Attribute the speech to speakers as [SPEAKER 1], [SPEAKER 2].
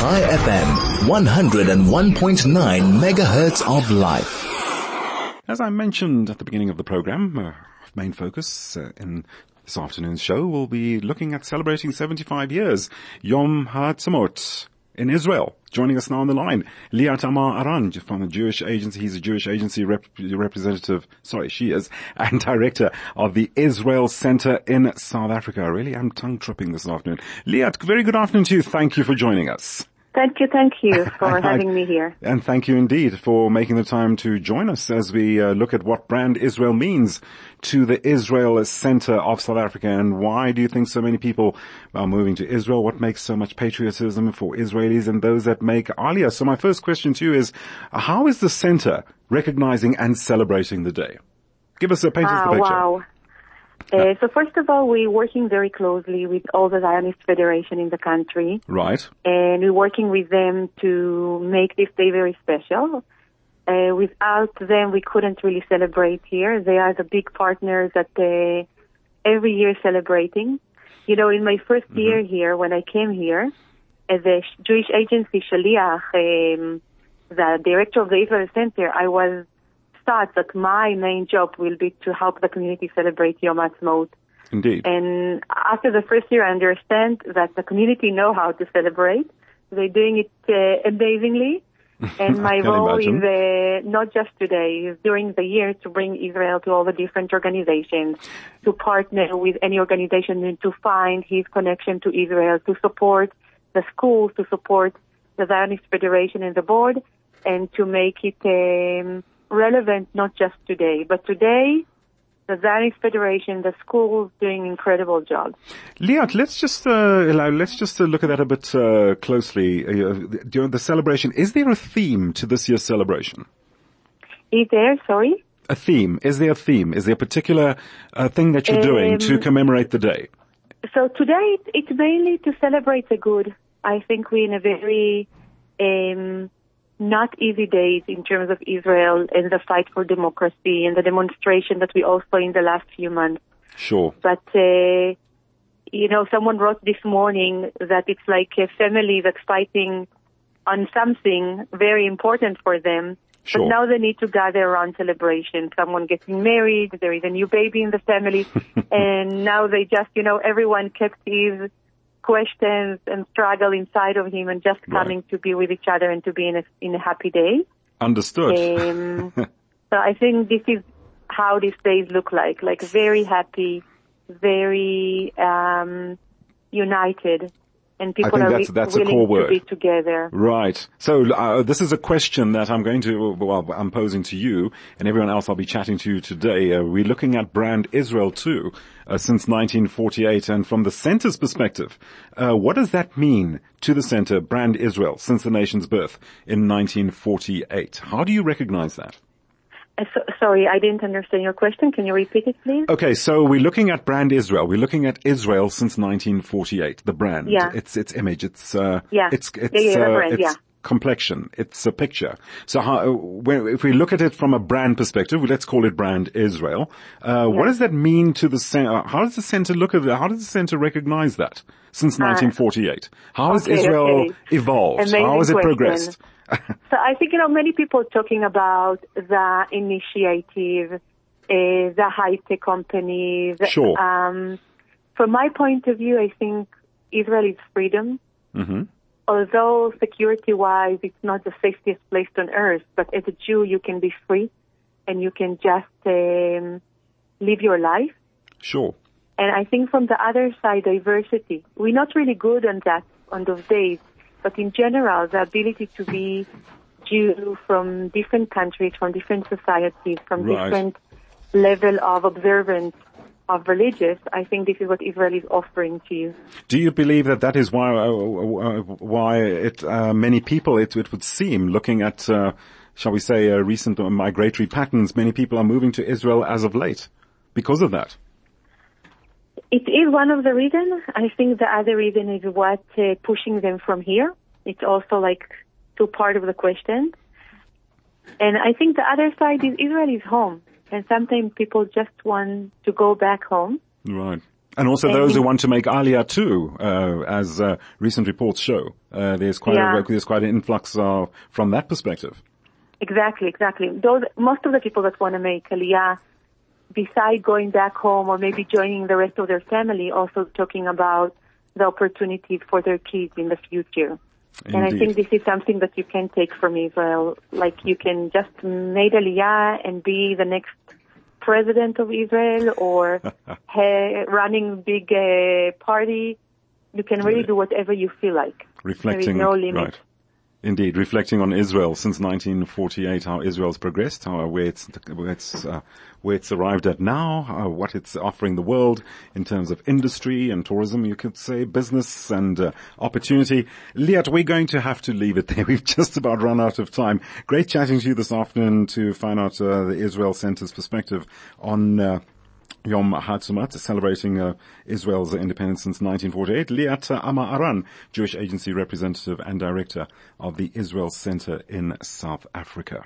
[SPEAKER 1] Chai FM, 101.9 megahertz of life.
[SPEAKER 2] As I mentioned at the beginning of the program, uh, main focus uh, in this afternoon's show will be looking at celebrating 75 years, Yom Ha'atzmaut in Israel. Joining us now on the line, Liat Amar Arran from the Jewish Agency. He's a Jewish Agency rep- representative, sorry, she is, and director of the Israel Center in South Africa. Really, I really am tongue tripping this afternoon. Liat, very good afternoon to you. Thank you for joining us.
[SPEAKER 3] Thank you, thank you for having me here.
[SPEAKER 2] And thank you indeed for making the time to join us as we uh, look at what brand Israel means to the Israel Center of South Africa and why do you think so many people are moving to Israel? What makes so much patriotism for Israelis and those that make Aliyah? So my first question to you is, how is the center recognizing and celebrating the day? Give us a paint us
[SPEAKER 3] Ah,
[SPEAKER 2] the picture.
[SPEAKER 3] wow. Uh, so first of all, we're working very closely with all the Zionist Federation in the country,
[SPEAKER 2] Right.
[SPEAKER 3] and we're working with them to make this day very special. Uh, without them, we couldn't really celebrate here. They are the big partners that uh, every year celebrating. You know, in my 1st
[SPEAKER 2] Mm-hmm.
[SPEAKER 3] year here, when I came here, as a Jewish agency Shaliach, um, the director of the Israel Center, I was thought that my main job will be to help the community celebrate Yom Ha'atzmaut.
[SPEAKER 2] Indeed.
[SPEAKER 3] And after the first year, I understand that the community know how to celebrate. They're doing it uh, amazingly. And my role
[SPEAKER 2] imagine.
[SPEAKER 3] is uh, not just today, is during the year to bring Israel to all the different organizations, to partner with any organization and to find his connection to Israel, to support the schools, to support the Zionist Federation and the board, and to make it um, relevant not just today, but today the Zionist Federation, the schools doing incredible jobs.
[SPEAKER 2] Liat, let's just uh, allow- let's just uh, look at that a bit uh, closely. Uh, during the celebration, is there a theme to this year's celebration?
[SPEAKER 3] Is there, sorry?
[SPEAKER 2] A theme? Is there a theme? Is there a particular uh, thing that you're doing to
[SPEAKER 3] Um,
[SPEAKER 2] commemorate the day?
[SPEAKER 3] So today it's mainly to celebrate the good. I think we're in a very um, not easy days in terms of Israel and the fight for democracy and the demonstration that we all saw in the last few months.
[SPEAKER 2] Sure.
[SPEAKER 3] But uh, you know, someone wrote this morning that it's like a family that's fighting on something very important for them.
[SPEAKER 2] Sure.
[SPEAKER 3] But now they need to gather around celebration. Someone getting married, there is a new baby in the family, and now they just, you know, everyone kept his questions and struggle inside of him and just
[SPEAKER 2] Right.
[SPEAKER 3] coming to be with each other and to be in a, in a happy day.
[SPEAKER 2] Understood.
[SPEAKER 3] Um, so I think this is how these days look like, like very happy, very um, united, and people
[SPEAKER 2] think
[SPEAKER 3] are
[SPEAKER 2] that's-
[SPEAKER 3] wi-
[SPEAKER 2] that's a
[SPEAKER 3] willing to
[SPEAKER 2] word.
[SPEAKER 3] be together.
[SPEAKER 2] Right. So uh, this is a question that I'm going to, well, I'm posing to you and everyone else I'll be chatting to you today. Uh, we're looking at brand Israel too, uh, since 1948, and from the center's perspective, uh, what does that mean to the center, brand Israel, since the nation's birth in 1948? How do you recognize that?
[SPEAKER 3] Uh, so, sorry, I didn't understand your question. Can you repeat it, please?
[SPEAKER 2] Okay, so we're looking at brand Israel. We're looking at Israel since 1948. The brand,
[SPEAKER 3] Yeah.
[SPEAKER 2] its its image, its uh,
[SPEAKER 3] Yeah.
[SPEAKER 2] its its,
[SPEAKER 3] Yeah, yeah,
[SPEAKER 2] uh,
[SPEAKER 3] brand,
[SPEAKER 2] its
[SPEAKER 3] yeah.
[SPEAKER 2] complexion. It's a picture. So how, when, if we look at it from a brand perspective, let's call it brand Israel. Uh, What does that mean to the center? How does the center look at it? How does the center recognize that since 1948? How has
[SPEAKER 3] Uh, okay,
[SPEAKER 2] Israel
[SPEAKER 3] okay.
[SPEAKER 2] evolved?
[SPEAKER 3] Amazing
[SPEAKER 2] how has it
[SPEAKER 3] question.
[SPEAKER 2] progressed?
[SPEAKER 3] So I think, you know, many people talking about the initiative, uh, the high-tech companies.
[SPEAKER 2] Sure.
[SPEAKER 3] Um, from my point of view, I think Israel is freedom.
[SPEAKER 2] hmm
[SPEAKER 3] Although security-wise, it's not the safest place on earth, but as a Jew, you can be free and you can just um, live your life.
[SPEAKER 2] Sure.
[SPEAKER 3] And I think from the other side, diversity. We're not really good on that on those days, but in general, the ability to be Jew from different countries, from different societies, from
[SPEAKER 2] Right.
[SPEAKER 3] different level of observance of religious, I think this is what Israel is offering to you.
[SPEAKER 2] Do you believe that that is why uh, uh, why it uh, many people it, it would seem looking at uh, shall we say uh, recent migratory patterns many people are moving to Israel as of late because of that.
[SPEAKER 3] It is one of the reasons. I think the other reason is what uh, pushing them from here. It's also like two part of the question. And I think the other side is Israel is home. And sometimes people just want to go back home.
[SPEAKER 2] Right. And also
[SPEAKER 3] And
[SPEAKER 2] those who want to make Aliyah too, uh, as uh, recent reports show. Uh, there's quite
[SPEAKER 3] Yeah.
[SPEAKER 2] a, there's quite an influx uh, from that perspective.
[SPEAKER 3] Exactly, exactly. Those most of the people that want to make Aliyah, beside going back home or maybe joining the rest of their family, also talking about the opportunities for their kids in the future. And I think this is something that you can take from Israel. Like you can just make Aliyah and be the next president of Israel or ha- running big uh, party. You can really do whatever you feel like.
[SPEAKER 2] reflecting,
[SPEAKER 3] there is no limit.
[SPEAKER 2] right. Indeed, reflecting on Israel since 1948, how Israel's progressed, how where it's where it's uh, where it's arrived at now, uh, what it's offering the world in terms of industry and tourism, you could say, business and uh, opportunity. Liat, we're going to have to leave it there. We've just about run out of time. Great chatting to you this afternoon to find out uh, the Israel Center's perspective on. Yom Ha'atzmaut, celebrating uh, Israel's independence since 1948. Liat Amar Arran, Jewish Agency representative and director of the Israel Center in South Africa.